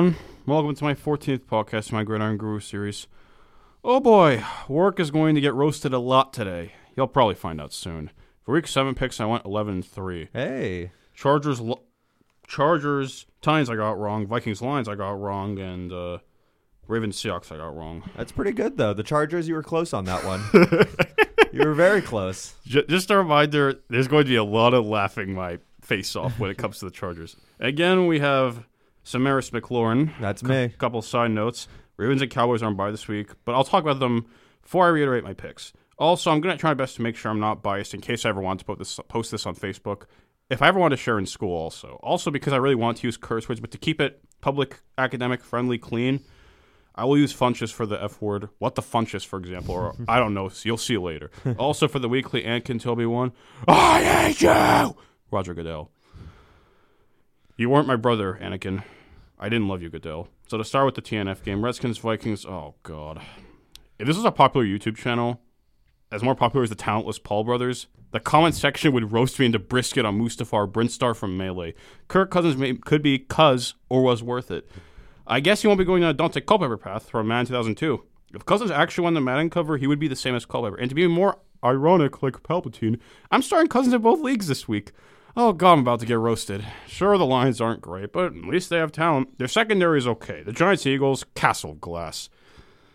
Everyone. Welcome to my 14th podcast, of my Gridiron Guru series. Oh boy, work is going to get roasted a lot today. You'll probably find out soon. For week 7 picks, I went 11 and 3. Hey. Chargers, lo- Chargers, Titans I got wrong. Vikings, Lions I got wrong. And uh, Ravens, Seahawks I got wrong. That's pretty good though. The Chargers, you were close on that one. you were very close. J- just a reminder there's going to be a lot of laughing my face off when it comes to the Chargers. Again, we have Samaris McLaurin. That's me. couple side notes. Ravens and Cowboys aren't by this week, but I'll talk about them before I reiterate my picks. Also, I'm going to try my best to make sure I'm not biased in case I ever want to post this, post this on Facebook. If I ever want to share in school, also. Also, because I really want to use curse words, but to keep it public, academic, friendly, clean, I will use funches for the F word. What the funches, for example, or I don't know. You'll see later. also, for the weekly Ankin Toby one, I hate you! Roger Goodell. You weren't my brother, Anakin. I didn't love you, Goodell. So to start with the TNF game, Redskins Vikings. Oh God, if this was a popular YouTube channel, as more popular as the talentless Paul brothers, the comment section would roast me into brisket on Mustafar Brinstar from Melee. Kirk Cousins may, could be cuz or was worth it. I guess he won't be going on a Dante Culpepper path from Madden 2002. If Cousins actually won the Madden cover, he would be the same as Culpepper. And to be more ironic, like Palpatine, I'm starting Cousins in both leagues this week. Oh god, I'm about to get roasted. Sure, the Lions aren't great, but at least they have talent. Their secondary is okay. The Giants, Eagles, castle glass.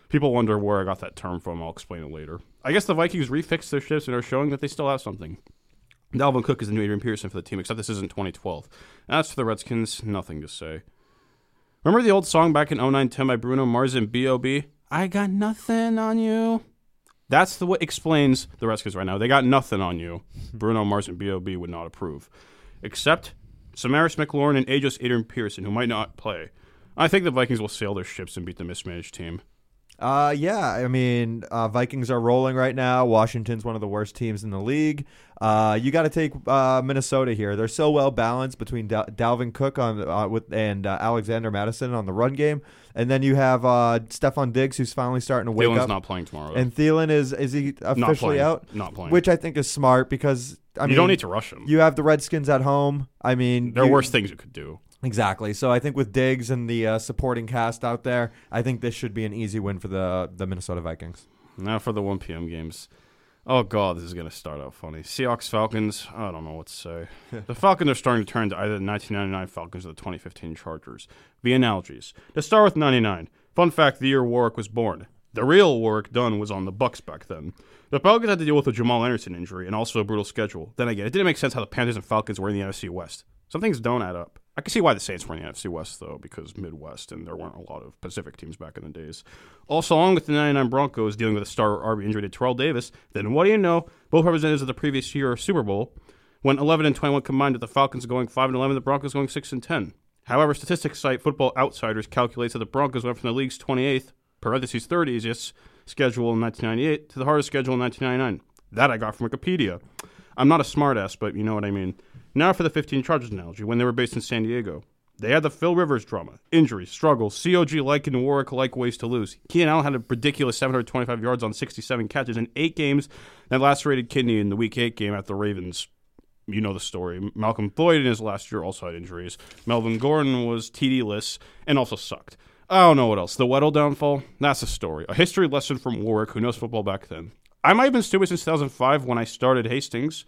People wonder where I got that term from. I'll explain it later. I guess the Vikings refixed their ships and are showing that they still have something. Dalvin Cook is the new Adrian Peterson for the team, except this isn't 2012. As for the Redskins, nothing to say. Remember the old song back in 0910 by Bruno Mars and B.O.B.? I got nothing on you. That's the what explains the Redskins right now. They got nothing on you. Bruno Mars and B.O.B. would not approve. Except Samaris McLaurin and ageless Adrian Peterson, who might not play. I think the Vikings will sail their ships and beat the mismanaged team. Uh, yeah. I mean, uh, Vikings are rolling right now. Washington's one of the worst teams in the league. Uh, you got to take uh, Minnesota here. They're so well balanced between Dal- Dalvin Cook on uh, with and uh, Alexander Mattison on the run game, and then you have uh, Stefon Diggs who's finally starting to wake Thielen's up. not playing tomorrow. and Thielen is is he officially playing. out? Not playing. Which I think is smart because I you mean don't need to rush them. You have the Redskins at home. I mean, there are you- worse things you could do. Exactly. So I think with Diggs and the uh, supporting cast out there, I think this should be an easy win for the the Minnesota Vikings. Now for the 1 p.m. games. Oh, God, this is going to start out funny. Seahawks, Falcons. I don't know what to say. the Falcons are starting to turn to either the 1999 Falcons or the 2015 Chargers. The analogies. To start with 99. Fun fact the year Warwick was born. The real Warwick Dunn was on the Bucks back then. The Falcons had to deal with a Jamal Anderson injury and also a brutal schedule. Then again, it didn't make sense how the Panthers and Falcons were in the NFC West. Some things don't add up. I can see why the Saints were in the NFC West, though, because Midwest, and there weren't a lot of Pacific teams back in the days. Also, along with the 99 Broncos dealing with a star RB injury to Terrell Davis, then what do you know? Both representatives of the previous year Super Bowl went 11 and 21 combined, with the Falcons going 5 and 11, the Broncos going 6 and 10. However, statistics site Football Outsiders calculates that the Broncos went from the league's 28th, parentheses 30 easiest schedule in 1998 to the hardest schedule in 1999. That I got from Wikipedia. I'm not a smartass, but you know what I mean. Now for the 15 Chargers analogy, when they were based in San Diego. They had the Phil Rivers drama, injuries, struggles, COG like and Warwick like ways to lose. Keenan Allen had a ridiculous 725 yards on 67 catches in eight games, and lacerated kidney in the Week 8 game at the Ravens. You know the story. Malcolm Floyd in his last year also had injuries. Melvin Gordon was TD-less and also sucked. I don't know what else. The Weddle downfall? That's a story. A history lesson from Warwick, who knows football back then. I might have been stupid since 2005 when I started Hastings.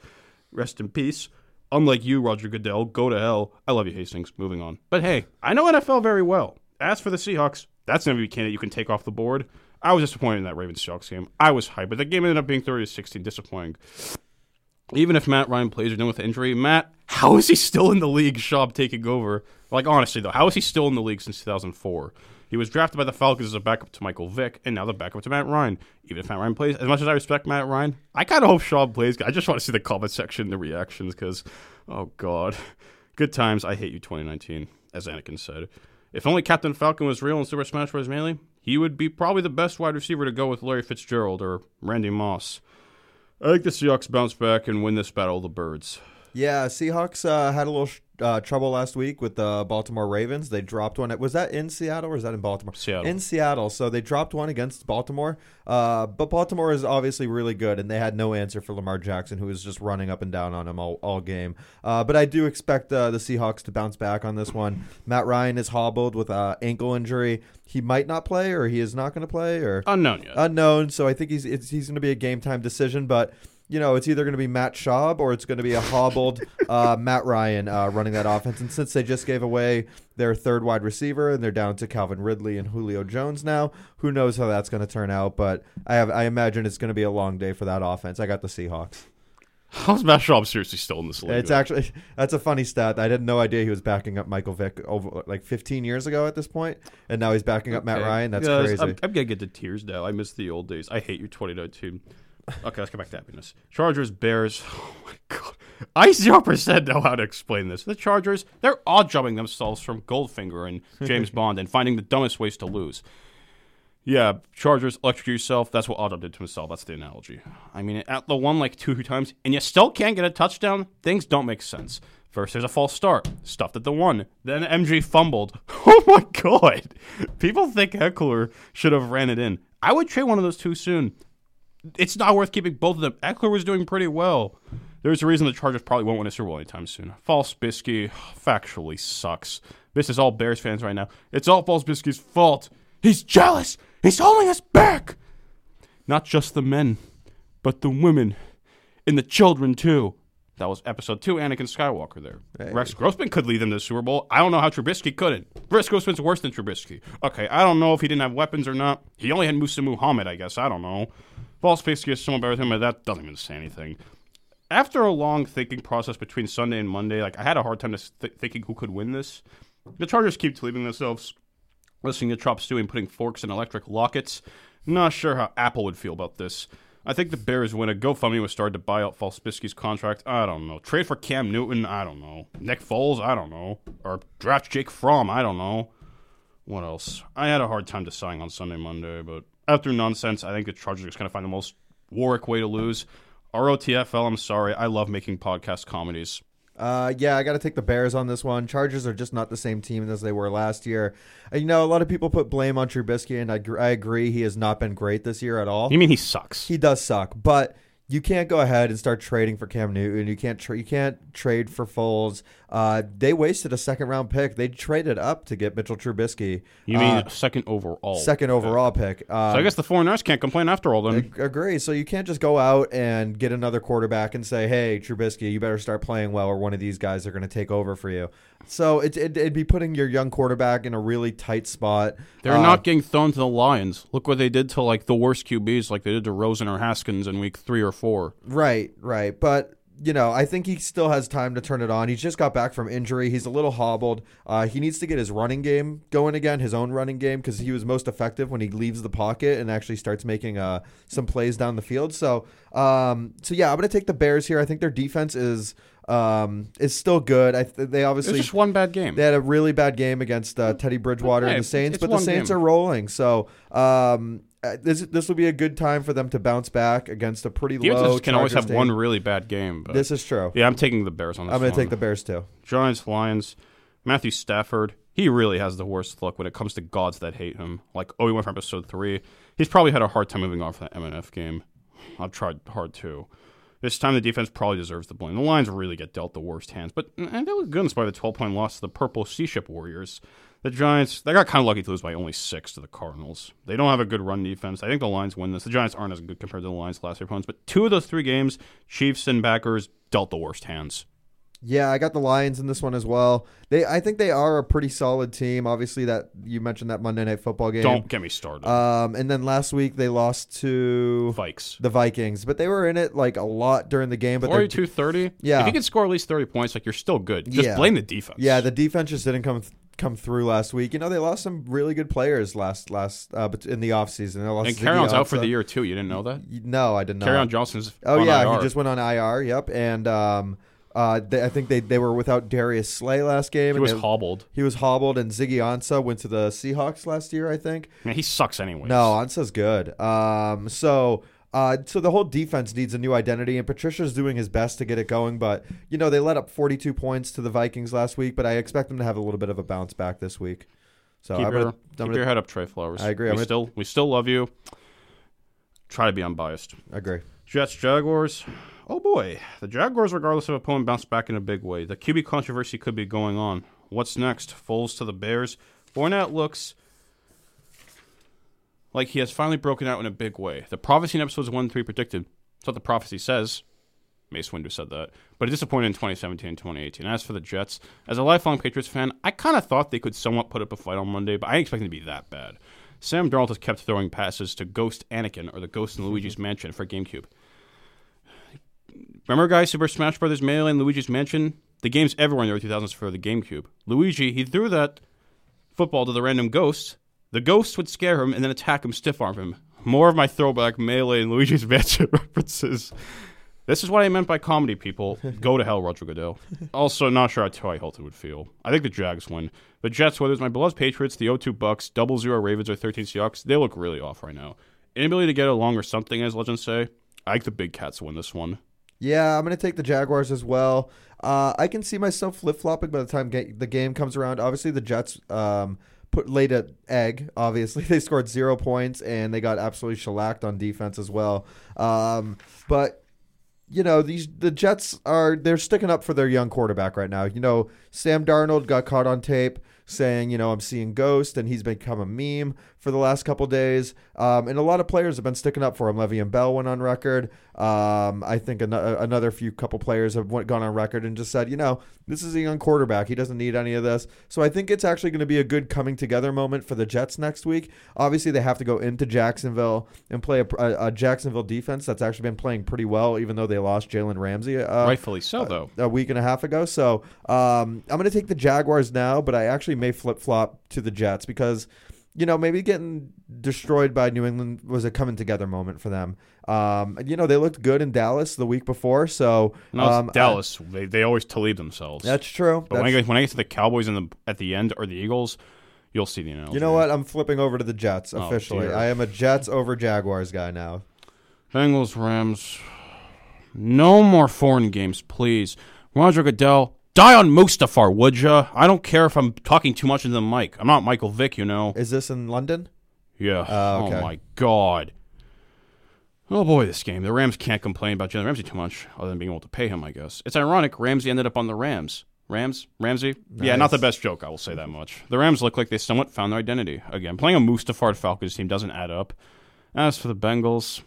Rest in peace. Unlike you, Roger Goodell, go to hell. I love you, Hastings. Moving on. But hey, I know NFL very well. As for the Seahawks, that's an MVP candidate you can take off the board. I was disappointed in that Ravens Seahawks game. I was hyped, but the game ended up being 30 to 16. Disappointing. Even if Matt Ryan plays or done with injury, Matt, how is he still in the league? Schaub taking over. Like honestly though, how is he still in the league since 2004? He was drafted by the Falcons as a backup to Michael Vick, and now the backup to Matt Ryan. Even if Matt Ryan plays, as much as I respect Matt Ryan, I kind of hope Schaub plays. I just want to see the comment section, the reactions, because, oh god, good times. I hate you, 2019, as Anakin said. If only Captain Falcon was real in Super Smash Bros. Melee, he would be probably the best wide receiver to go with Larry Fitzgerald or Randy Moss. I think the Seahawks bounce back and win this battle of the birds. Yeah, Seahawks uh, had a little uh, trouble last week with the Baltimore Ravens. They dropped one. Was that in Seattle or is that in Baltimore? Seattle. In Seattle. So they dropped one against Baltimore. Uh, but Baltimore is obviously really good, and they had no answer for Lamar Jackson, who was just running up and down on him all, all game. Uh, but I do expect uh, the Seahawks to bounce back on this one. Matt Ryan is hobbled with an ankle injury. He might not play, or he is not going to play, or Unknown yet. unknown. So I think he's it's, he's going to be a game time decision, but. You know, it's either going to be Matt Schaub or it's going to be a hobbled uh, Matt Ryan uh, running that offense. And since they just gave away their third wide receiver and they're down to Calvin Ridley and Julio Jones now, who knows how that's going to turn out? But I have I imagine it's going to be a long day for that offense. I got the Seahawks. How's Matt Schaub seriously still in this league? It's actually that's a funny stat. I had no idea he was backing up Michael Vick over like 15 years ago at this point, and now he's backing up Matt Ryan. That's Yeah, crazy. I'm, I'm gonna get to tears now. I miss the old days. I hate your 2019. Okay, let's get back to happiness. Chargers, Bears. Oh my god, I zero percent know how to explain this. The Chargers, they're all jumping themselves from Goldfinger and James Bond and finding the dumbest ways to lose. Yeah, Chargers, electrocute yourself. That's what Otto did to himself. That's the analogy. I mean, at the one like two times, and you still can't get a touchdown. Things don't make sense. First, there's a false start, stuffed at the one. Then MG fumbled. Oh my god! People think Ekeler should have ran it in. I would trade one of those too soon. It's not worth keeping both of them. Ekeler was doing pretty well. There's a reason the Chargers probably won't win a Super Bowl anytime soon. False Bisky factually sucks. This is all Bears fans right now. It's all False Bisky's fault. He's jealous. He's holding us back. Not just the men, but the women and the children too. That was episode two, Anakin Skywalker there. Hey. Rex Grossman could lead them to the Super Bowl. I don't know how Trubisky couldn't. Rex Grossman's worse than Trubisky. Okay, I don't know if he didn't have weapons or not. He only had Musa Muhammad, I guess. I don't know. False Bisky is someone better than him, but that doesn't even say anything. After a long thinking process between Sunday and Monday, like I had a hard time just th- thinking who could win this. The Chargers keep leaving themselves listening to Chop Stew and putting forks in electric lockets. Not sure how Apple would feel about this. I think the Bears win. A GoFundMe was started to buy out False Bisky's contract. I don't know. Trade for Cam Newton. I don't know. Nick Foles. I don't know. Or draft Jake Fromm. I don't know. What else? I had a hard time deciding on Sunday, Monday, but after nonsense, I think the Chargers are going to find the most Warwick way to lose. ROTFL, I'm sorry. I love making podcast comedies. Uh, yeah, I got to take the Bears on this one. Chargers are just not the same team as they were last year. And, you know, a lot of people put blame on Trubisky, and I, gr- I agree he has not been great this year at all. You mean he sucks? He does suck, but you can't go ahead and start trading for Cam Newton. You can't tra- you can't trade for Foles. Uh, they wasted a second round pick. They traded up to get Mitchell Trubisky. You mean uh, second overall? second overall pick? Uh, So I guess the foreigners can't complain after all. Then Ag- Agree. So you can't just go out and get another quarterback and say, "Hey, Trubisky, you better start playing well, or one of these guys are going to take over for you." So it, it, it'd be putting your young quarterback in a really tight spot. they're Uh, not getting thrown to the lions. Look what they did to like the worst QBs, like they did to Rosen or Haskins in week three or four. right, right. But you know, I think he still has time to turn it on. He's just got back from injury. He's a little hobbled. Uh, he needs to get his running game going again, his own running game, because he was most effective when he leaves the pocket and actually starts making uh, some plays down the field. So, um, so yeah, I'm gonna take the Bears here. I think their defense is um, is still good. I th- they It's obviously just one bad game. they had a really bad game against uh, Teddy Bridgewater and the Saints, but the Saints game. are rolling. So um, uh, this this will be a good time for them to bounce back against a pretty low. Defenses can always have team. one really bad game. But This is true. yeah, I'm taking the Bears on this. I'm going to take the Bears too. Giants, Lions, Matthew Stafford. He really has the worst luck when it comes to gods that hate him. Like oh, we went from episode three. He's probably had a hard time moving off that MNF game. I've tried hard too. This time the defense probably deserves the blame. The Lions really get dealt the worst hands, but and they look good in spite of the 12 point loss to the Purple Sea Ship Warriors. The Giants, they got kind of lucky to lose by only six to the Cardinals. They don't have a good run defense. I think the Lions win this. The Giants aren't as good compared to the Lions' last three opponents, but two of those three games, Chiefs and Packers dealt the worst hands. Yeah, I got the Lions in this one as well. They, I think they are a pretty solid team. Obviously, that you mentioned that Monday Night Football game. Don't get me started. Um, and then last week they lost to Vikes. the Vikings, but they were in it like a lot during the game. But 42 30. Yeah. If you can score at least 30 points, like you're still good. Just Yeah. blame the defense. Yeah, the defense just didn't come come through last week. You know, they lost some really good players last last uh, in the offseason. They lost and Carry out for the year, too. You didn't know that? No, I did not. Kerryon Johnson's. Oh yeah, IR. he just went on IR. Yep, and um, uh, they, I think they they were without Darius Slay last game. He was they- hobbled. he was hobbled, and Ziggy Ansah went to the Seahawks last year. I think. Man, he sucks anyway. No, Ansah's good. Um, so Uh, so the whole defense needs a new identity, and Patricia's doing his best to get it going. But you know they let up 42 points to the Vikings last week, but I expect them to have a little bit of a bounce back this week. So keep your, gonna, keep gonna your head up, Trey Flowers. I agree. We I'm gonna- still we still love you. Try to be unbiased. I agree. Jets Jaguars. Oh boy, the Jaguars, regardless of opponent, bounced back in a big way. The QB controversy could be going on. What's next? Foles to the Bears. Fournette looks like he has finally broken out in a big way. The prophecy in episodes one and three predicted. That's what the prophecy says. Mace Windu said that, but it disappointed in 2017 and 2018. As for the Jets, as a lifelong Patriots fan, I kind of thought they could somewhat put up a fight on Monday, but I didn't expect it to be that bad. Sam Darnold has kept throwing passes to Ghost Anakin or the Ghost in mm-hmm. Luigi's Mansion for GameCube. Remember, guys, Super Smash Brothers Melee and Luigi's Mansion? The games everywhere in the early 2000s for the GameCube. Luigi, he threw that football to the random ghost. The ghost would scare him and then attack him, stiff arm him. More of my throwback Melee and Luigi's Mansion references. This is what I meant by comedy, people. Go to hell, Roger Goodell. Also, not sure how T.Y. Hilton would feel. I think the Jags win. The Jets, whether it's my beloved Patriots, the 0-2 Bucks, double zero Ravens, or 13 Seahawks, they look really off right now. Inability to get along or something, as legends say. I think the Big Cats win this one. Yeah, I'm going to take the Jaguars as well. Uh, I can see myself flip flopping by the time ga- the game comes around. Obviously, the Jets um, put laid an egg. Obviously, they scored zero points and they got absolutely shellacked on defense as well. Um, but you know these the Jets are they're sticking up for their young quarterback right now. You know Sam Darnold got caught on tape saying you know I'm seeing ghost and he's become a meme for the last couple days. Um, and a lot of players have been sticking up for him. Le'Veon Bell went on record. Um, I think an- another few couple players have went, gone on record and just said you know this is a young quarterback. He doesn't need any of this. So I think it's actually going to be a good coming together moment for the Jets next week. Obviously they have to go into Jacksonville and play a, a, a Jacksonville defense that's actually been playing pretty well, even though they lost Jalen Ramsey. Uh, Rightfully so, though. a week and a half ago. So um, I'm going to take the Jaguars now, but I actually may flip flop to the Jets because, you know, maybe getting destroyed by New England was a coming together moment for them. Um, you know, they looked good in Dallas the week before. So No, um, Dallas. they, they always Talib themselves. I- that's true. but when I, get, when I get to the Cowboys in the at the end or the Eagles, you'll see the analogy. you know what? I'm flipping over to the Jets Oh, officially. dear. I am a Jets over Jaguars guy now. Bengals, Rams. No more foreign games, please. Roger Goodell, die on Mustafar, would ya? I don't care if I'm talking too much into the mic. I'm not Michael Vick, you know. Is this in London? Yeah. Uh, oh, okay. Oh my God. Oh boy, this game. The Rams can't complain about Jalen Ramsey too much, other than being able to pay him, I guess. It's ironic. Ramsey ended up on the Rams. Rams? Ramsey? Yeah, not the best joke, I will say that much. The Rams look like they somewhat found their identity. Again, playing a Mustafar Falcons team doesn't add up. As for the Bengals,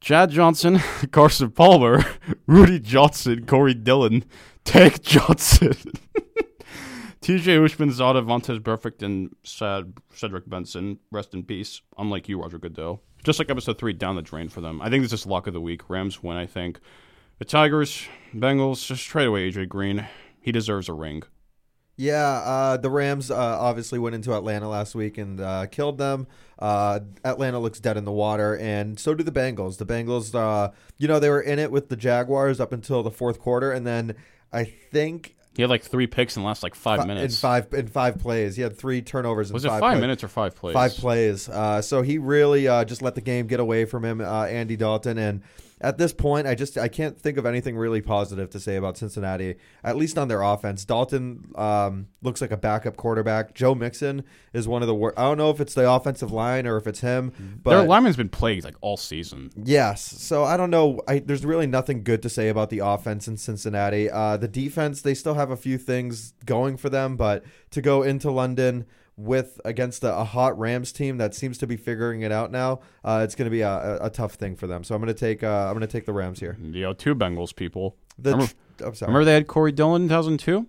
Chad Johnson, Carson Palmer, Rudi Johnson, Corey Dillon, Tank Johnson, TJ Ushman, Zada, Vontaze Burfict, and Sad, Cedric Benson. Rest in peace. Unlike you, Roger Goodell. Just like episode three, down the drain for them. I think this is luck of the week. Rams win, I think. The Tigers, Bengals, just trade away AJ Green. He deserves a ring. Yeah, uh, the Rams uh, obviously went into Atlanta last week and uh, killed them. Uh, Atlanta looks dead in the water, and so do the Bengals. The Bengals, uh, you know, they were in it with the Jaguars up until the fourth quarter, and then I think He had like three picks in the last like five fi- minutes. in five in five plays, he had three turnovers. In Was it five minutes or five plays? Five plays. Uh, so he really uh, just let the game get away from him, uh, Andy Dalton. And at this point, I just I can't think of anything really positive to say about Cincinnati, at least on their offense. Dalton um, looks like a backup quarterback. Joe Mixon is one of the worst. I don't know if it's the offensive line or if it's him, but Their lineman's been plagued like all season. Yes. So I don't know. I, there's really nothing good to say about the offense in Cincinnati. Uh, the defense, they still have a few things going for them, but to go into London with against a, a hot Rams team that seems to be figuring it out now, uh, it's going to be a, a, a tough thing for them. So I'm going to take uh, I'm going to take the Rams here. The know, two Bengals people. The Remember- tr- I'm sorry. Remember they had Corey Dillon in 2002?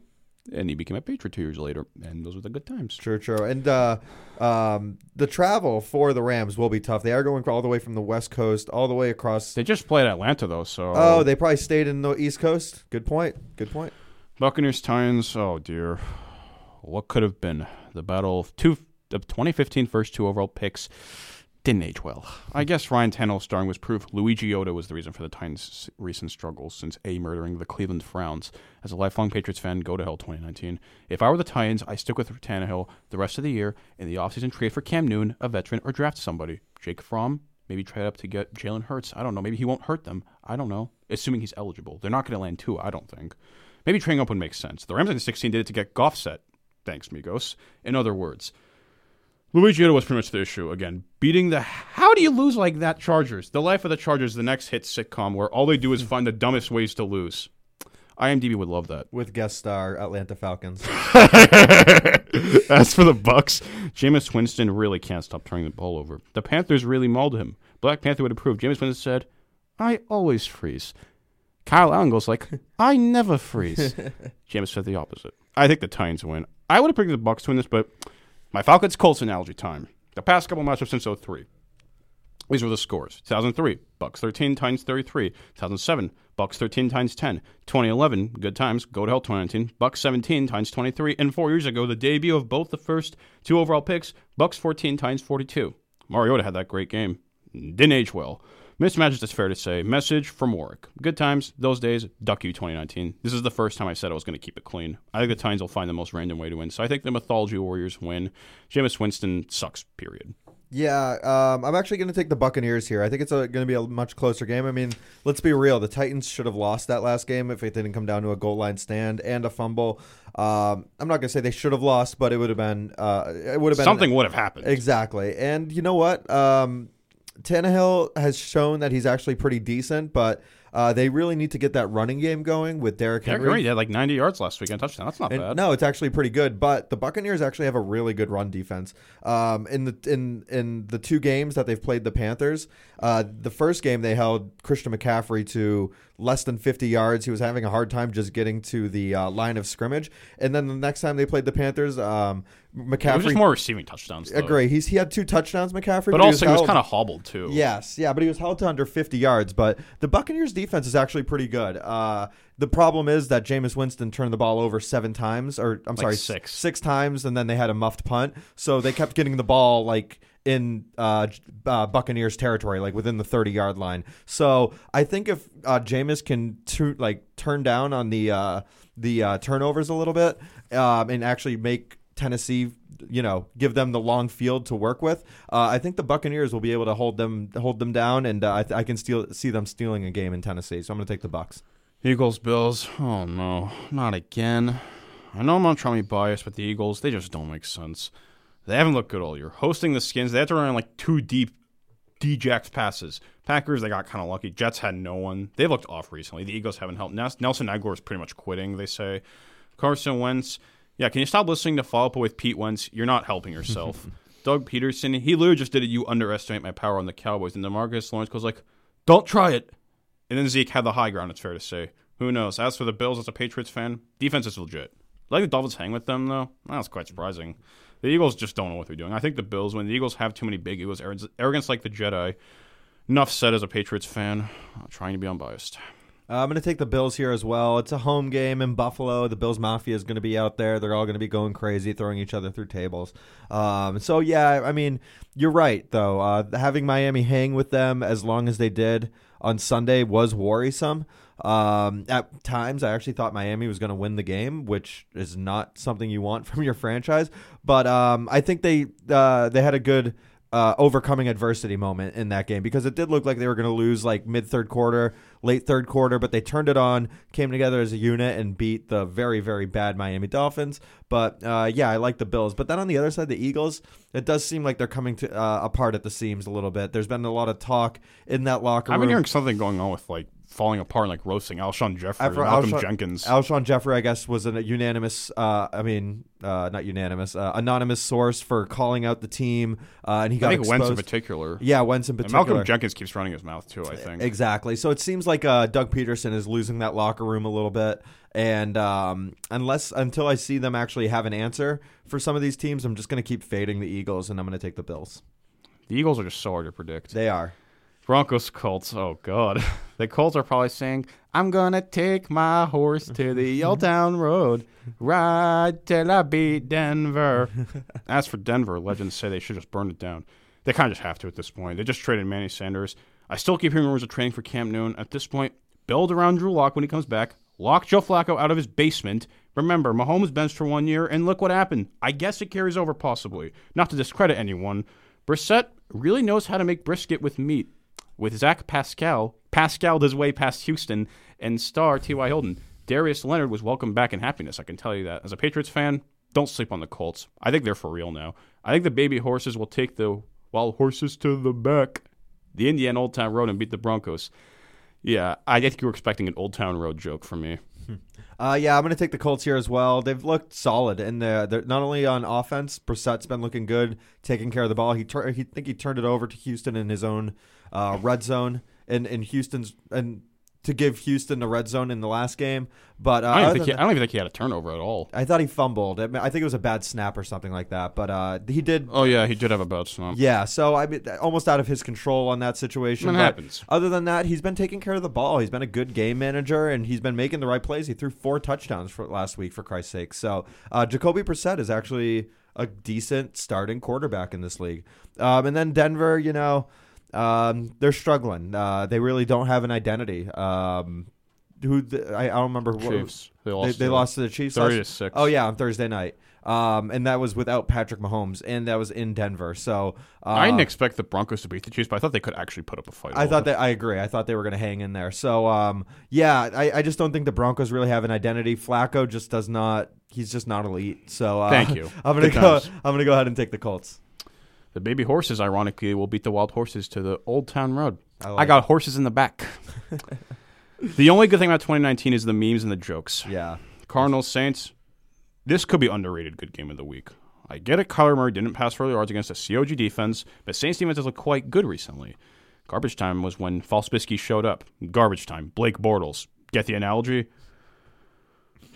And he became a Patriot two years later. And those were the good times. True, true. And uh, um, the travel for the Rams will be tough. They are going all the way from the West Coast all the way across. They just played Atlanta, though, so. Oh, they probably stayed in the East Coast. Good point. Good point. Buccaneers, Titans. Oh, dear. What could have been? The battle of two of 2015 first two overall picks didn't age well. I guess Ryan Tannehill's starring was proof Luigi was the reason for the Titans' recent struggles since A murdering the Cleveland Frowns. As a lifelong Patriots fan, go to hell 2019. If I were the Titans, I stick with Tannehill the rest of the year in the offseason trade for Cam Newton, a veteran, or draft somebody. Jake Fromm, Maybe trade up to get Jalen Hurts. I don't know. Maybe he won't hurt them. I don't know. Assuming he's eligible. They're not going to land two, I don't think. Maybe trading up would make sense. The Rams in 16 did it to get Goff set. Thanks, Migos. In other words, Luigi was pretty much the issue. Again, beating the. How do you lose like that, Chargers? The life of the Chargers, the next hit sitcom where all they do is hmm. find the dumbest ways to lose. IMDb would love that. with guest star Atlanta Falcons. As for the Bucks, Jameis Winston really can't stop turning the ball over. The Panthers really mauled him. Black Panther would approve. Jameis Winston said, "I always freeze." Kyle Allen goes like, "I never freeze." Jameis said the opposite. I think the Titans win. I would have picked the Bucks to win this, but my Falcons Colts analogy time. The past couple matchups since 03. These were the scores. 2003, Bucks 13 times 33. 2007, Bucks 13 times 10. 2011, good times, go to hell 2019, Bucks 17 times 23. And four years ago, the debut of both the first two overall picks, Bucks 14 times 42. Mariota had that great game. Didn't age well. Mismatches, it's fair to say. Message from Warwick. Good times, those days, duck you 2019. This is the first time I said I was going to keep it clean. I think the Titans will find the most random way to win. So I think the Mythology Warriors win. Jameis Winston sucks, period. Yeah, um, I'm actually going to take the Buccaneers here. I think it's going to be a much closer game. I mean, let's be real. The Titans should have lost that last game if it didn't come down to a goal line stand and a fumble. Um, I'm not going to say they should have lost, but it would have been uh, it would have been Something would have happened. Exactly. And you know what? Um, Tannehill has shown that he's actually pretty decent, but uh, they really need to get that running game going with Derrick Derrick Henry. Henry had like 90 yards last week and touchdown. That's not And- bad. no, it's actually pretty good. But the Buccaneers actually have a really good run defense. Um, in the in in the two games that they've played the Panthers, uh, the first game they held Christian McCaffrey to less than 50 yards. He was having a hard time just getting to the uh, line of scrimmage. And then the next time they played the Panthers, um, it was McCaffrey. just more receiving touchdowns. Though. agree. He's he had two touchdowns, McCaffrey, But also, he was held- kind of hobbled too. Yes, yeah, but he was held to under 50 yards. But the Buccaneers' defense is actually pretty good. Uh, the problem is that Jameis Winston turned the ball over seven times, or I'm sorry, six. six times, and then they had a muffed punt. So they kept getting the ball like in uh, uh, Buccaneers territory, like within the 30 yard line. So I think if uh, Jameis can tu- like turn down on the uh, the uh, turnovers a little bit um, and actually make Tennessee you know give them the long field to work with. Uh, I think the Buccaneers will be able to hold them hold them down, and uh, I, th- I can steal, see them stealing a game in Tennessee. So I'm going to take the Bucks. Eagles, Bills. Oh no, not again. I know I'm not trying to be biased, but the Eagles, they just don't make sense. They haven't looked good all year. Hosting the Skins, they had to run like two deep D-Jax passes. Packers, they got kind of lucky. Jets had no one. They've looked off recently. The Eagles haven't helped. Nelson Agholor is pretty much quitting, they say. Carson Wentz, yeah, can you stop listening to Follow Up with Pete Wentz? You're not helping yourself. Doug Pederson, he literally just did it. You underestimate my power on the Cowboys. And Demarcus Lawrence goes like, don't try it. And then Zeke had the high ground, it's fair to say. Who knows? As for the Bills, as a Patriots fan, defense is legit. Like the Dolphins hang with them, though. That's quite surprising. The Eagles just don't know what they're doing. I think the Bills, when the Eagles have too many big egos, arrogance, like the Jedi. Enough said as a Patriots fan. I'm trying to be unbiased. Uh, I'm going to take the Bills here as well. It's a home game in Buffalo. The Bills Mafia is going to be out there. They're all going to be going crazy, throwing each other through tables. Um, so, yeah, I mean, you're right, though. Uh, having Miami hang with them as long as they did on Sunday was worrisome. Um, at times, I actually thought Miami was going to win the game, which is not something you want from your franchise. But um, I think they uh, they had a good uh, overcoming adversity moment in that game because it did look like they were going to lose like mid third quarter, late third quarter, but they turned it on, came together as a unit, and beat the very, very bad Miami Dolphins. But uh, yeah, I like the Bills. But then on the other side, the Eagles, it does seem like they're coming to uh, apart at the seams a little bit. There's been a lot of talk in that locker room. I've been hearing something going on with like falling apart and like roasting Alshon Jeffery, After Malcolm Alshon- Jenkins. Alshon Jeffery, I guess, was a unanimous. Uh, I mean, uh, not unanimous, uh, anonymous source for calling out the team, uh, and he I got think Wentz in exposed. particular. yeah, Wentz in And particular. Malcolm Jenkins keeps running his mouth too. I think. Exactly. So it seems like uh, Doug Pederson is losing that locker room a little bit, and um, unless until I see them actually have an answer for some of these teams, I'm just going to keep fading the Eagles, and I'm going to take the Bills. The Eagles are just so hard to predict. They are. Broncos Colts. Oh God, the Colts are probably saying, "I'm gonna take my horse to the old town road, ride till I beat Denver." As for Denver, legends say they should just burn it down. They kind of just have to at this point. They just traded Manny Sanders. I still keep hearing rumors of trading for Cam Newton. At this point, build around Drew Lock when he comes back. Lock Joe Flacco out of his basement. Remember, Mahomes benched for one year, and look what happened. I guess it carries over, possibly. Not to discredit anyone. Brissett, really knows how to make brisket with meat. With Zach Pascal, Pascal his way past Houston, and star T.Y. Hilton. Darius Leonard was welcomed back in happiness, I can tell you that. As a Patriots fan, don't sleep on the Colts. I think they're for real now. I think the baby horses will take the wild horses to the back, the Indian Old Town Road, and beat the Broncos. Yeah, I think you were expecting an Old Town Road joke from me. Uh, yeah, I'm going to take the Colts here as well. They've looked solid, and they're, they're not only on offense. Brissett's been looking good, taking care of the ball. He, tur- he think he turned it over to Houston in his own uh, red zone, and in Houston's and to give Houston the red zone in the last game. But uh, I, don't think he, I don't even think he had a turnover at all. I thought he fumbled. I, mean, I think it was a bad snap or something like that. But uh, he did. Oh yeah, he did have a bad snap. Yeah, so I mean, almost out of his control on that situation. It happens. Other than that, he's been taking care of the ball. He's been a good game manager, and he's been making the right plays. He threw four touchdowns for last week, for Christ's sake. So uh, Jacoby Brissett is actually a decent starting quarterback in this league. Um, and then Denver, you know, um, they're struggling. Uh, they really don't have an identity. Um, who the, I, I don't remember. who- Chiefs. They They, lost. they to- lost to the Chiefs. thirty to six. Oh yeah, on Thursday night. Um, and that was without Patrick Mahomes, and that was in Denver. So uh, I didn't expect the Broncos to beat the Chiefs, but I thought they could actually put up a fight. I thought that I agree. I thought they were going to hang in there. So um, yeah, I, I just don't think the Broncos really have an identity. Flacco just does not. He's just not elite. So uh, Thank you. I'm gonna Good go. times. I'm gonna go ahead and take the Colts. The baby horses, ironically, will beat the wild horses to the Old Town Road. I I, like got horses in the back. the only good thing about 2019 is the memes and the jokes. Yeah. Cardinals Saints. This could be underrated good game of the week. I get it. Kyler Murray didn't pass for the yards against a COG defense, but Saints defense has looked quite good recently. Garbage time was when Falsbisky showed up. Garbage time. Blake Bortles. Get the analogy?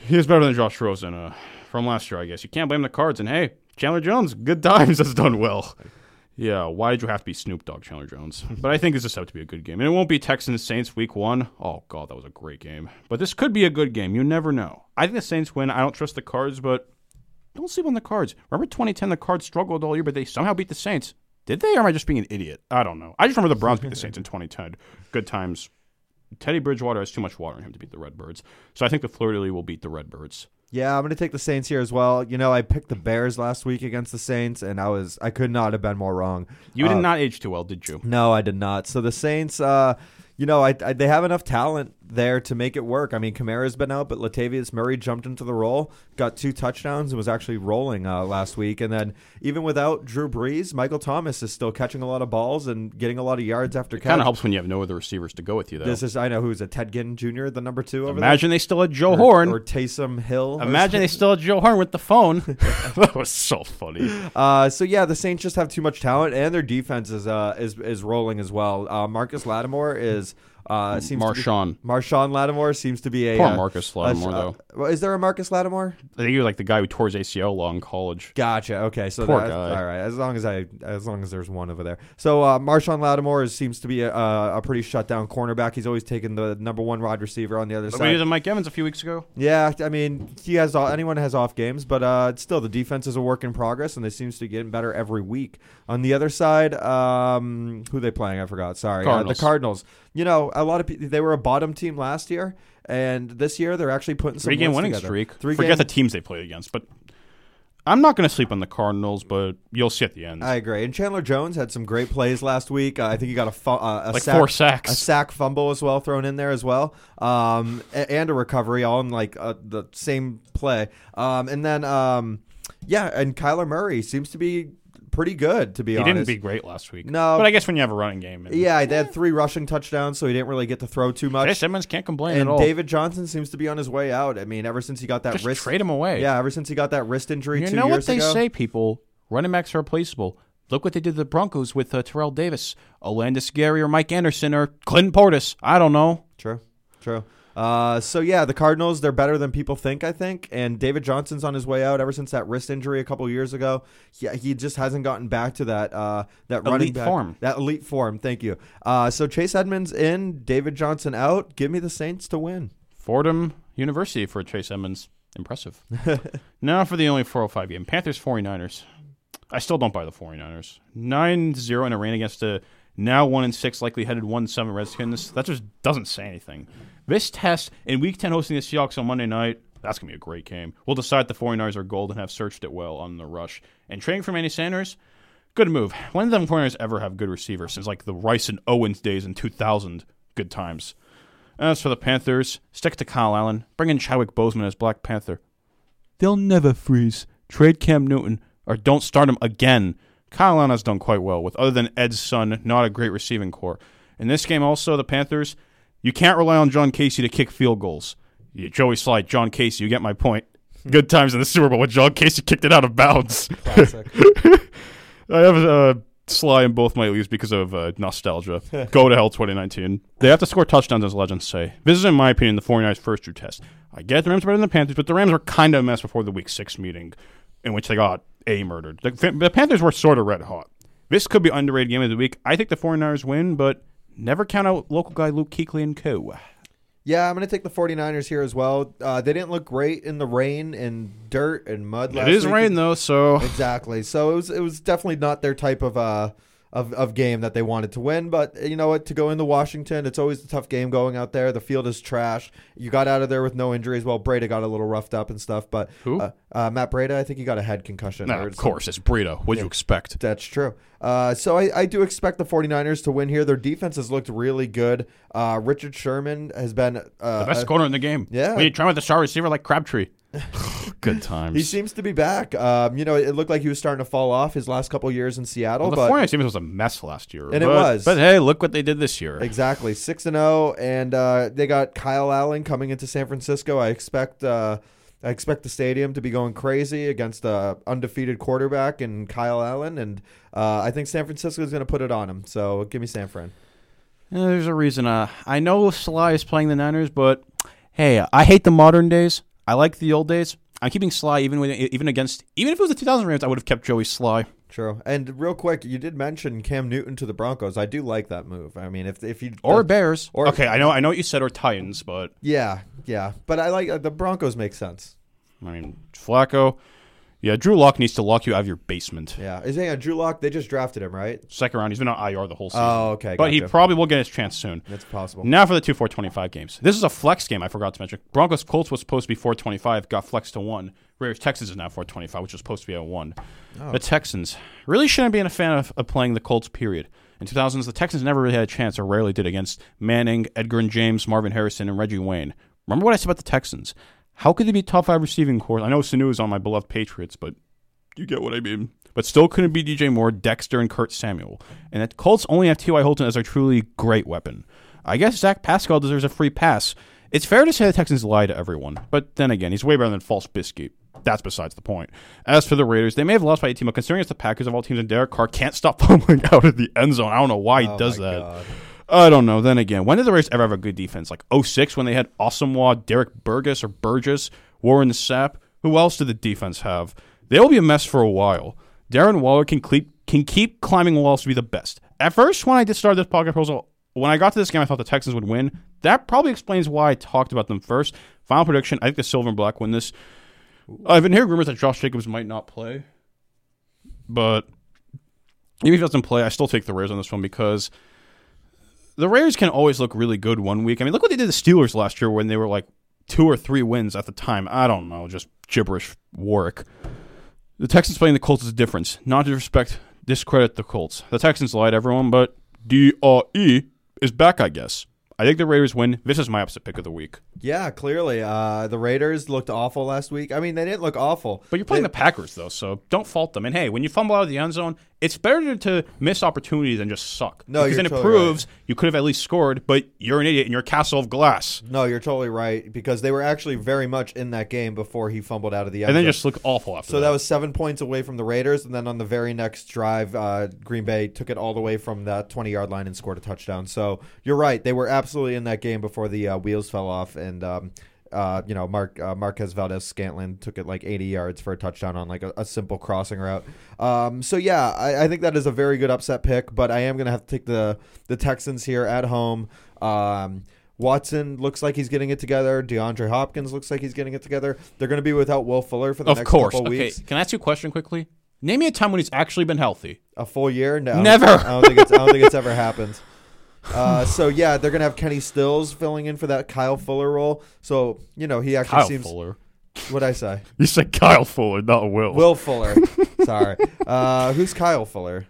He is better than Josh Rosen uh, from last year, I guess. You can't blame the cards. And hey, Chandler Jones, good times, has done well. Yeah, why did you have to be Snoop Dogg, Chandler Jones? But I think this is set to be a good game. And it won't be Texans Saints week one. Oh, God, that was a great game. But this could be a good game. You never know. I think the Saints win. I don't trust the cards, but don't sleep on the cards. Remember 2010, the cards struggled all year, but they somehow beat the Saints. Did they, or am I just being an idiot? I don't know. I just remember the Browns beat the Saints in 2010. Good times. Teddy Bridgewater has too much water in him to beat the Redbirds. So I think the Fleur de Lis will beat the Redbirds. Yeah, I'm going to take the Saints here as well. You know, I picked the Bears last week against the Saints, and I was I could not have been more wrong. You Uh, did not age too well, did you? No, I did not. So the Saints, uh, you know, I, I, they have enough talent there to make it work. I mean, Kamara's been out, but Latavius Murray jumped into the role, got two touchdowns, and was actually rolling uh, last week. And then even without Drew Brees, Michael Thomas is still catching a lot of balls and getting a lot of yards after catch. Kind of helps when you have no other receivers to go with you, though. This is I know who's a Ted Ginn Jr. the number two over Imagine they still had Joe there, Horn. or, or Taysom Hill. or Imagine they still had Joe Horn with the phone. that was so funny. Uh, so yeah, the Saints just have too much talent, and their defense is uh is is rolling as well. Uh, Marcus Lattimore is uh seems to be- Marshon. Marshon Lattimore seems to be a Poor uh, Marcus a- Lattimore, uh, though. well, is there a Marcus Lattimore? I think he was like the guy who tore his ACL law in college. Gotcha. Okay, so Poor that- guy. all right. As long as I, as long as there's one over there. So uh, Marshon Lattimore is, seems to be a, a pretty shut down cornerback. He's always taken the number one wide receiver on the other But we side. used Mike Evans a few weeks ago. Yeah, I mean, he has all, anyone has off games, but uh, still, the defense is a work in progress, and they seems to get better every week. On the other side, um, who they playing? I forgot. Sorry, Uh, the Cardinals. You know, a lot of people they were a bottom team last year, and this year they're actually putting some Three game winning together. streak. Three Forget game- the teams they played against, but I'm not going to sleep on the Cardinals, but you'll see at the end. I agree. And Chandler Jones had some great plays last week. Uh, I think he got a fu- uh, a like sack, four sacks. a sack fumble as well thrown in there as well, um, and a recovery all in like uh, the same play. Um, and then um, yeah, and Kyler Murray seems to be pretty good to be he honest. He didn't be great last week. No. but I guess when you have a running game, and Yeah, they had three rushing touchdowns, so he didn't really get to throw too much. Chase Simmons can't complain and at all. David Johnson seems to be on his way out. I mean, ever since he got that Just wrist, trade him away. yeah, ever since he got that wrist injury you two know what they ago. say, people. Running backs are replaceable. Look what they did to the Broncos with uh, Terrell Davis, Olandis Gary, or Mike Anderson, or Clinton Portis. I don't know. True, true. Uh, so yeah, the Cardinals they're better than people think. I think, and David Johnson's on his way out ever since that wrist injury a couple years ago. Yeah, he just hasn't gotten back to that uh, that running Elite back- form. That elite form. Thank you. Uh, so Chase Edmonds in, David Johnson out. Give me the Saints to win. Fordham University for Chase Edmonds. Impressive. now for the only 405 game Panthers 49ers. I still don't buy the 49ers. 9 0 in a rain against a now 1 and 6, likely headed 1 7 Redskins. That just doesn't say anything. This test in week 10 hosting the Seahawks on Monday night. That's going to be a great game. We'll decide the 49ers are gold and have searched it well on the rush. And trading for Manny Sanders, Good move. When did the 49ers ever have good receivers? Since like the Rice and Owens days in 2000. Good times. As for the Panthers, stick to Kyle Allen. Bring in Chadwick Boseman as Black Panther. They'll never freeze. Trade Cam Newton or don't start him again. Kyle Allen has done quite well with, other than Ed's son, not a great receiving core. In this game, also, the Panthers, you can't rely on John Kasay to kick field goals. You, Joey Slye, John Kasay, you get my point. Good times in the Super Bowl when John Kasay kicked it out of bounds. Classic. I have uh, Slye in both my leagues because of uh, nostalgia. Go to hell 2019. They have to score touchdowns, as legends say. This is, in my opinion, the 49ers' first true test. I get the Rams are better than the Panthers, but the Rams were kind of a mess before the Week 6 meeting, in which they got A murdered. The, the Panthers were sort of red hot. This could be underrated game of the week. I think the 49ers win, but never count out local guy Luke Kuechly and co. Yeah, I'm going to take the 49ers here as well. Uh, they didn't look great in the rain and dirt and mud last It is week. rain, though, so Exactly. So it was it was definitely not their type of uh of, of game that they wanted to win. But you know what? To go into Washington, it's always a tough game going out there. The field is trash. You got out of there with no injuries. Well, Breida got a little roughed up and stuff, but Who? Uh, uh, Matt Breida, I think he got a head concussion. no, of course, it's Burrito. What'd you expect? That's true. Uh, so I, I do expect the 49ers to win here. Their defense has looked really good. Uh, Richard Sherman has been uh, The best uh, corner in the game. yeah. When you try with the star receiver like Crabtree. Good times. he seems to be back. Um, you know, it looked like he was starting to fall off his last couple years in Seattle, Well, the but 49ers defense was a mess last year. And it was. But hey, look what they did this year. Exactly, six and zero, and uh, they got Kyle Allen coming into San Francisco. I expect uh, I expect the stadium to be going crazy against a undefeated quarterback and Kyle Allen, and uh, I think San Francisco is going to put it on him. So give me San Fran. There's a reason. Uh, I know Slye is playing the Niners, but hey, I hate the modern days. I like the old days. I'm keeping Sly even with even against even if it was the 2000 Rams, I would have kept Joey Slye. True. And real quick, you did mention Cam Newton to the Broncos. I do like that move. I mean, if if you Or uh, Bears. or- okay, I know I know what you said or Titans, but yeah, yeah, but I like uh, the Broncos make sense. I mean Flacco. Yeah, Drew Lock needs to lock you out of your basement. Yeah, is he on Drew Lock? They just drafted him, right? Second round, he's been on IR the whole oh, season. Oh, okay, But he probably will get his chance soon. That's possible. Now for the two 425 games. This is a flex game I forgot to mention. Broncos Colts was supposed to be 425, got flexed to 1. Raiders Texans is now 425, which was supposed to be a 1. Oh. The Texans really shouldn't be in a fan of, of playing the Colts, period. In 2000s, the Texans never really had a chance, or rarely did, against Manning, Edgerrin James, Marvin Harrison, and Reggie Wayne. Remember what I said about the Texans? How could they be top five receiving core? I know Sanu is on my beloved Patriots, but you get what I mean. But still couldn't be DJ Moore, Dexter, and Curtis Samuel. And the Colts only have T.Y. Hilton as their truly great weapon. I guess Zach Pascal deserves a free pass. It's fair to say the Texans lie to everyone, but then again, he's way better than False Biscuit. That's besides the point. As for the Raiders, they may have lost by a team, but considering it's the Packers of all teams and Derek Carr can't stop fumbling out of the end zone, I don't know why he Oh does that. God. I don't know. Then again, when did the Raiders ever have a good defense? Like 06 when they had Asomugha, Derrick Burgess or Burgess, Warren Sapp. Who else did the defense have? They will be a mess for a while. Darren Waller can keep can keep climbing walls to be the best. At first, when I did start this podcast proposal, when I got to this game, I thought the Texans would win. That probably explains why I talked about them first. Final prediction: I think the Silver and Black win this. I've been hearing rumors that Josh Jacobs might not play, but even if he doesn't play, I still take the Raiders on this one because the Raiders can always look really good one week. I mean, look what they did to the Steelers last year when they were like two or three wins at the time. I don't know, just gibberish work. The Texans playing the Colts is a difference. Not to respect, discredit the Colts. The Texans lied everyone, but D-R-E is back, I guess. I think the Raiders win. This is my upset pick of the week. Yeah, clearly. Uh, the Raiders looked awful last week. I mean, they didn't look awful. But you're playing They- the Packers, though, so don't fault them. And hey, when you fumble out of the end zone, it's better to miss opportunities than just suck. No, because you're then it totally proves you could have at least scored, but you're an idiot in your castle of glass. No, you're totally right because they were actually very much in that game before he fumbled out of the end And then zone. just look awful after So that was seven points away from the Raiders, and then on the very next drive, uh, Green Bay took it all the way from that 20 yard line and scored a touchdown. So you're right; they were absolutely in that game before the uh, wheels fell off, and um, uh, you know Mark uh, Marquez Valdes-Scantling took it like 80 yards for a touchdown on like a, a simple crossing route. Um, so yeah, I, I think that is a very good upset pick, but I am gonna have to take the the Texans here at home. Um, Watson looks like he's getting it together. DeAndre Hopkins looks like he's getting it together. They're going to be without Will Fuller for the Of next course. couple Okay, weeks. can I ask you a question quickly? Name me a time when he's actually been healthy. A full year? No, Never. I don't think it's. I don't think it's ever happened. Uh, so yeah, they're gonna have Kenny Stills filling in for that Kyle Fuller role. So you know he actually Kyle seems Fuller. What'd I say? You said Kyle Fuller, not Will. Will Fuller. Sorry. Uh, who's Kyle Fuller?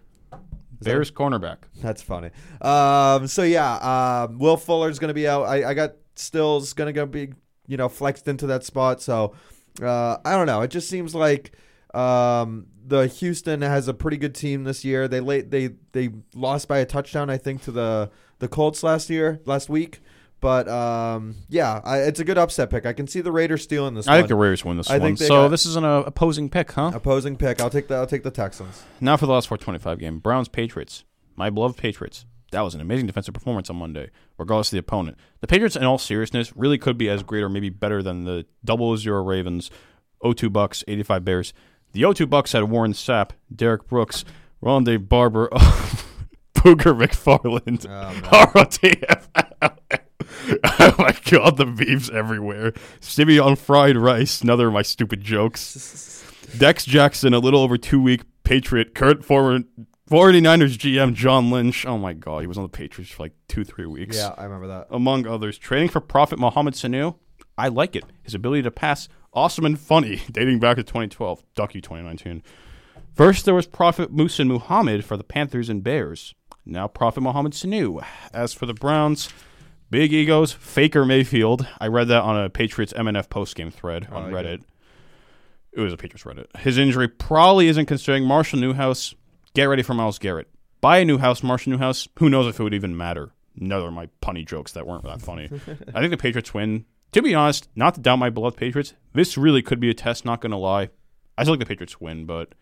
Bears cornerback. That's funny. Um, so yeah, um, Will Fuller's going to be out. I, I got Stills going to go be you know flexed into that spot. So uh, I don't know. It just seems like um, the Houston has a pretty good team this year. They late they they lost by a touchdown, I think, to the the Colts last year, last week. But um, yeah, I, it's a good upset pick. I can see the Raiders stealing this. I one. think the Raiders win this I one. think So this is an uh, opposing pick, huh? opposing pick. I'll take the I'll take the Texans. Now for the last 425 game. Browns Patriots. My beloved Patriots. That was an amazing defensive performance on Monday, regardless of the opponent. The Patriots, in all seriousness, really could be as great or maybe better than the double zero Ravens, 0-2 Bucks, 85 Bears. The 0-2 Bucks had Warren Sapp, Derrick Brooks, Rondé Barber, Booger McFarland, oh, ROTF. oh my god, the memes everywhere. Stevie on fried rice, another of my stupid jokes. Dex Jackson, a little over two week Patriot, current former 49ers GM John Lynch. Oh my god, he was on the Patriots for like two, three weeks. Yeah, I remember that. Among others, trading for Prophet Mohamed Sanu. I like it. His ability to pass, awesome and funny, dating back to 2012, Ducky 2019. First, there was Prophet Muhsin Muhammad for the Panthers and Bears. Now, Prophet Mohamed Sanu. As for the Browns, big egos, Faker Mayfield. I read that on a Patriots MNF postgame thread on Oh, Reddit. It was a Patriots Reddit. His injury probably isn't considering Marshall Newhouse. Get ready for Myles Garrett. Buy a new house, Marshall Newhouse. Who knows if it would even matter? Another of my punny jokes that weren't that funny. I think the Patriots win. To be honest, not to doubt my beloved Patriots, this really could be a test, not going to lie. I still think the Patriots win, but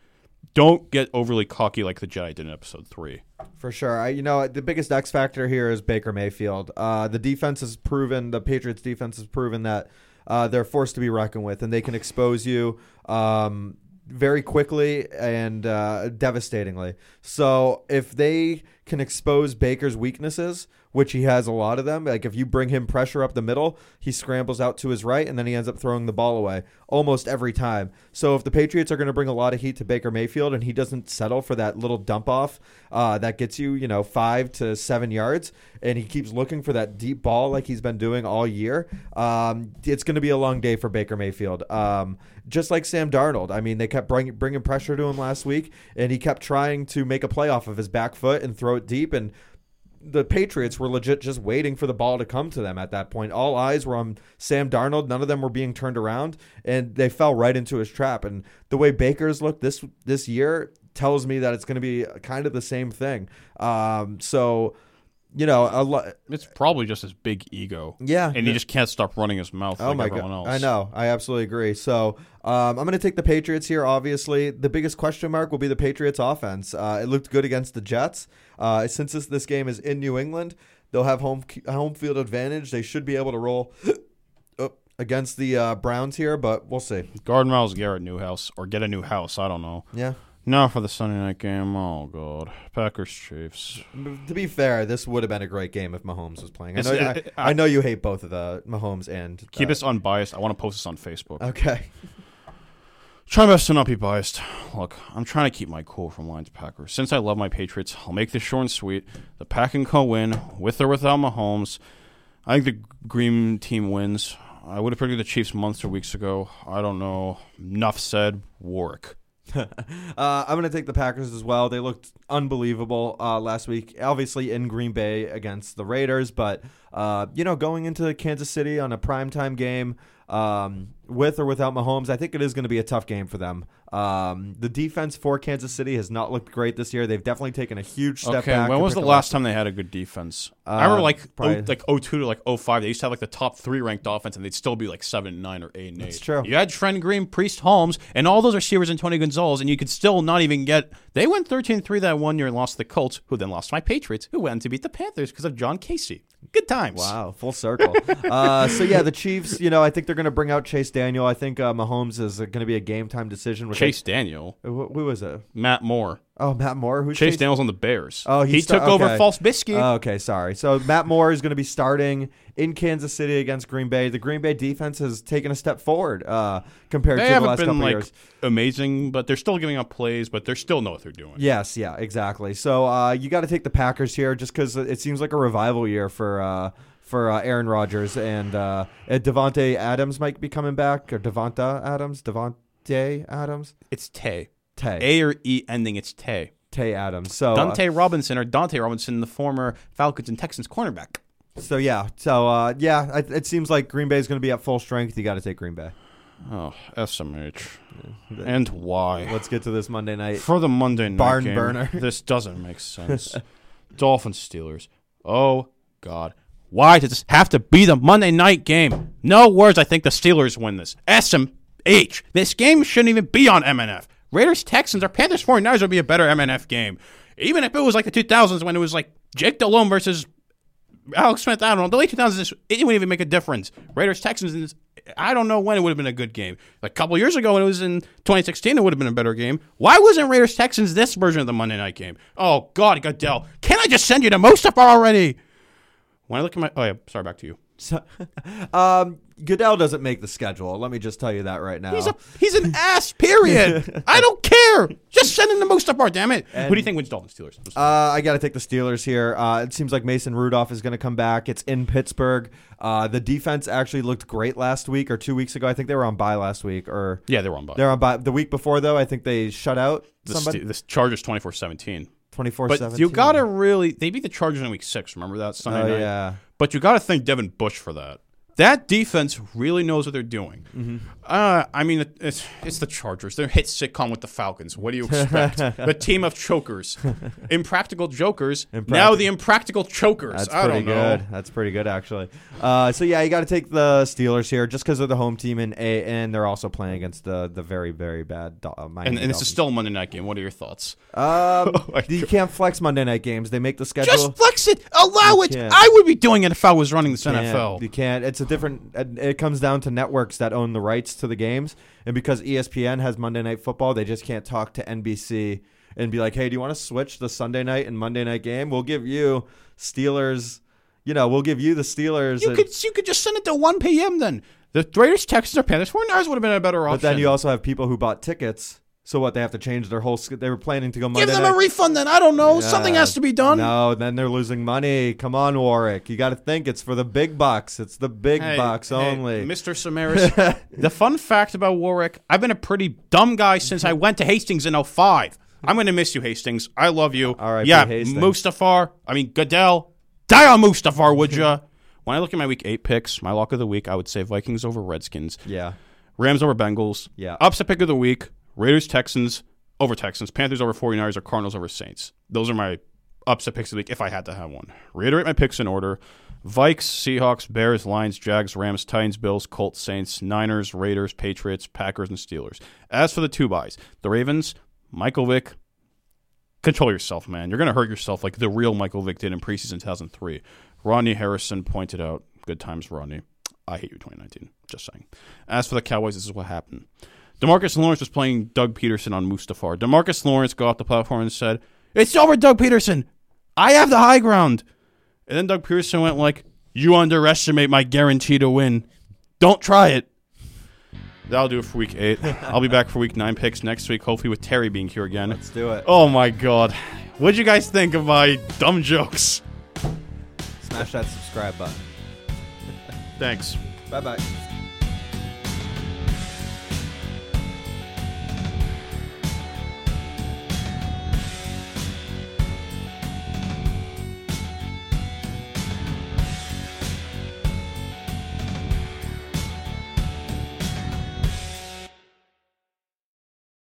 don't get overly cocky like the Jedi did in episode three. For sure. I, you know, the biggest X factor here is Baker Mayfield. Uh, the defense has proven, the Patriots defense has proven that uh, they're forced to be reckoned with, and they can expose you um, very quickly and uh, devastatingly. So if they can expose Baker's weaknesses, which he has a lot of them, like if you bring him pressure up the middle, he scrambles out to his right, and then he ends up throwing the ball away almost every time. So if the Patriots are going to bring a lot of heat to Baker Mayfield, and he doesn't settle for that little dump off uh, that gets you, you know, five to seven yards, and he keeps looking for that deep ball like he's been doing all year, um, it's going to be a long day for Baker Mayfield. Um, just like Sam Darnold. I mean, they kept bring, bringing pressure to him last week, and he kept trying to make a play off of his back foot and throw deep, and the Patriots were legit just waiting for the ball to come to them at that point. All eyes were on Sam Darnold. None of them were being turned around, and they fell right into his trap. And the way Baker's looked this this year tells me that it's going to be kind of the same thing. Um, so, you know, a It's probably just his big ego. yeah, And he just can't stop running his mouth Oh like my everyone god! else. I know. I absolutely agree. So um, I'm going to take the Patriots here. Obviously, the biggest question mark will be the Patriots' offense. Uh, it looked good against the Jets. Uh, since this this game is in New England, they'll have home home field advantage. They should be able to roll up against the uh, Browns here, but we'll see. Garden Myles Garrett, new house, or get a new house. I don't know. Yeah. Now for the Sunday night game. Oh god, Packers Chiefs. To be fair, this would have been a great game if Mahomes was playing. I know. I, I know you hate both of the Mahomes and Keep this unbiased. I want to post this on Facebook. Okay. Try my best to not be biased. Look, I'm trying to keep my cool from Lions Packers. Since I love my Patriots, I'll make this short and sweet. The Pack and Co win, with or without Mahomes. I think the Green team wins. I would have predicted the Chiefs months or weeks ago. I don't know. Enough said. Warwick. uh, I'm going to take the Packers as well. They looked unbelievable uh, last week, obviously in Green Bay against the Raiders, but uh, you know, going into Kansas City on a primetime game um, with or without Mahomes, I think it is going to be a tough game for them. Um, the defense for Kansas City has not looked great this year. They've definitely taken a huge step Okay, back. when was the last time they had a good defense? I Uh, remember like probably- oh, like 02 to like 05, they used to have like the top three ranked offense, and they'd still be like seven nine or eight and eight. That's true. You had Trent Green, Priest Holmes, and all those receivers and Tony Gonzalez, and you could still not even get. They went 13-3 that one year and lost to the Colts, who then lost to my Patriots, who went to beat the Panthers because of John Kasay. Good times. Wow, full circle. uh, so yeah, the Chiefs. You know, I think they're going to bring out Chase Daniel. I think uh, Mahomes is going to be a game time decision. Chase Daniel, who, who was it? Matt Moore. Oh, Matt Moore. Who's Chase Daniel's on the Bears. Oh, he he's sta- took over okay. False Biscuit. Oh, okay, sorry. So Matt Moore is going to be starting in Kansas City against Green Bay. The Green Bay defense has taken a step forward uh, compared they to the last been couple like years. amazing, but they're still giving up plays, but they still know what they're doing. Yes, yeah, exactly. So uh, you got to take the Packers here, just because it seems like a revival year for uh, for uh, Aaron Rodgers and uh, Devonte Adams might be coming back or Devonta Adams, Devonte Adams, It's Tay. Tay, A or E ending, it's Tay. Tay Adams. So uh, Dante Robinson or Dante Robinson, the former Falcons and Texans cornerback. so yeah, so uh, yeah, it, it seems like Green Bay is going to be at full strength. You got to take Green Bay. Oh, SMH. And why? Let's get to this Monday night. For the Monday night Barn game, burner. this doesn't make sense. Dolphins Steelers. Oh God. Why does this have to be the Monday night game? No words. I think the Steelers win this. SMH. This game shouldn't even be on MNF. Raiders Texans or Panthers 49ers would be a better MNF game. Even if it was like the 2000s when it was like Jake Delhomme versus Alex Smith, I don't know. The late 2000s, it wouldn't even make a difference. Raiders Texans, I don't know when it would have been a good game. A couple years ago, when it was in 2016, it would have been a better game. Why wasn't Raiders Texans this version of the Monday night game? Oh, God, Goodell. Can I just send you to Mustafar already? When I look at my. Oh, yeah. Sorry, back to you. So, um, Goodell doesn't make the schedule. Let me just tell you that right now. He's, a, he's an ass, period. I don't care. Just send him to Mustafar, damn it. Who do you think wins Dolphins Steelers? Uh, I got to take the Steelers here. Uh, it seems like Mason Rudolph is going to come back. It's in Pittsburgh. Uh, the defense actually looked great last week or two weeks ago. I think they were on bye last week or yeah, they were on bye. they're on bye. The week before though, I think they shut out The, somebody. Ste- the Chargers 24 17. Twenty four But you got to really. They beat the Chargers in week six. Remember that Sunday Oh night? yeah. But you got to thank Devin Bush for that. That defense really knows what they're doing. Mm-hmm. Uh, I mean, it's it's the Chargers. They're hit sitcom with the Falcons. What do you expect? the team of chokers, impractical jokers. now the impractical chokers. That's I pretty don't know. good. That's pretty good, actually. Uh, so yeah, you got to take the Steelers here, just because they're the home team, and a and they're also playing against the the very very bad Do- uh, Miami And, and this is still a Monday night game. What are your thoughts? Um, my you can't flex Monday night games. They make the schedule. Just flex it. Allow You it. can't. I would be doing it if I was running this can't- NFL. You can't. It's a different. It comes down to networks that own the rights to the games, and because ESPN has Monday Night Football, they just can't talk to NBC and be like, "Hey, do you want to switch the Sunday night and Monday night game? We'll give you Steelers. You know, we'll give you the Steelers." You and- could you could just send it to 1 p.m. then. The Raiders, Texans, or Panthers, 49ers would have been a better option. but then you also have people who bought tickets. So what? They have to change their whole. sch- They were planning to go Monday Give them night. a refund then. I don't know. Something has to be done. No, then they're losing money. Come on, Warwick. You got to think it's for the big bucks. It's the big Hey, bucks hey, only. Mr. Samaras, the fun fact about Warwick, I've been a pretty dumb guy since I went to Hastings in 05. I'm going to miss you, Hastings. I love you. All right, Yeah, Hastings. Mustafar. I mean, Goodell. Die on Mustafar, would ya? when I look at my week eight picks, my lock of the week, I would say Vikings over Redskins, yeah. Rams over Bengals. Yeah. Upset pick of the week, Raiders, Texans over Texans, Panthers over 49ers, or Cardinals over Saints. Those are my upset picks of the week if I had to have one. Reiterate my picks in order. Vikes, Seahawks, Bears, Lions, Jags, Rams, Titans, Bills, Colts, Saints, Niners, Raiders, Patriots, Packers, and Steelers. As for the two buys, the Ravens, Michael Vick, control yourself, man. You're going to hurt yourself like the real Michael Vick did in preseason 2003. Rodney Harrison pointed out, good times, Rodney. I hate you 2019. Just saying. As for the Cowboys, this is what happened. Demarcus Lawrence was playing Doug Pederson on Mustafar. Demarcus Lawrence got off the platform and said, It's over, Doug Pederson. I have the high ground. And then Doug Pederson went like, You underestimate my guarantee to win. Don't try it. That'll do it for week eight. I'll be back for week nine picks next week, hopefully with Terry being here again. Let's do it. Oh my god. What'd you guys think of my dumb jokes? Smash that subscribe button. Thanks. Bye bye.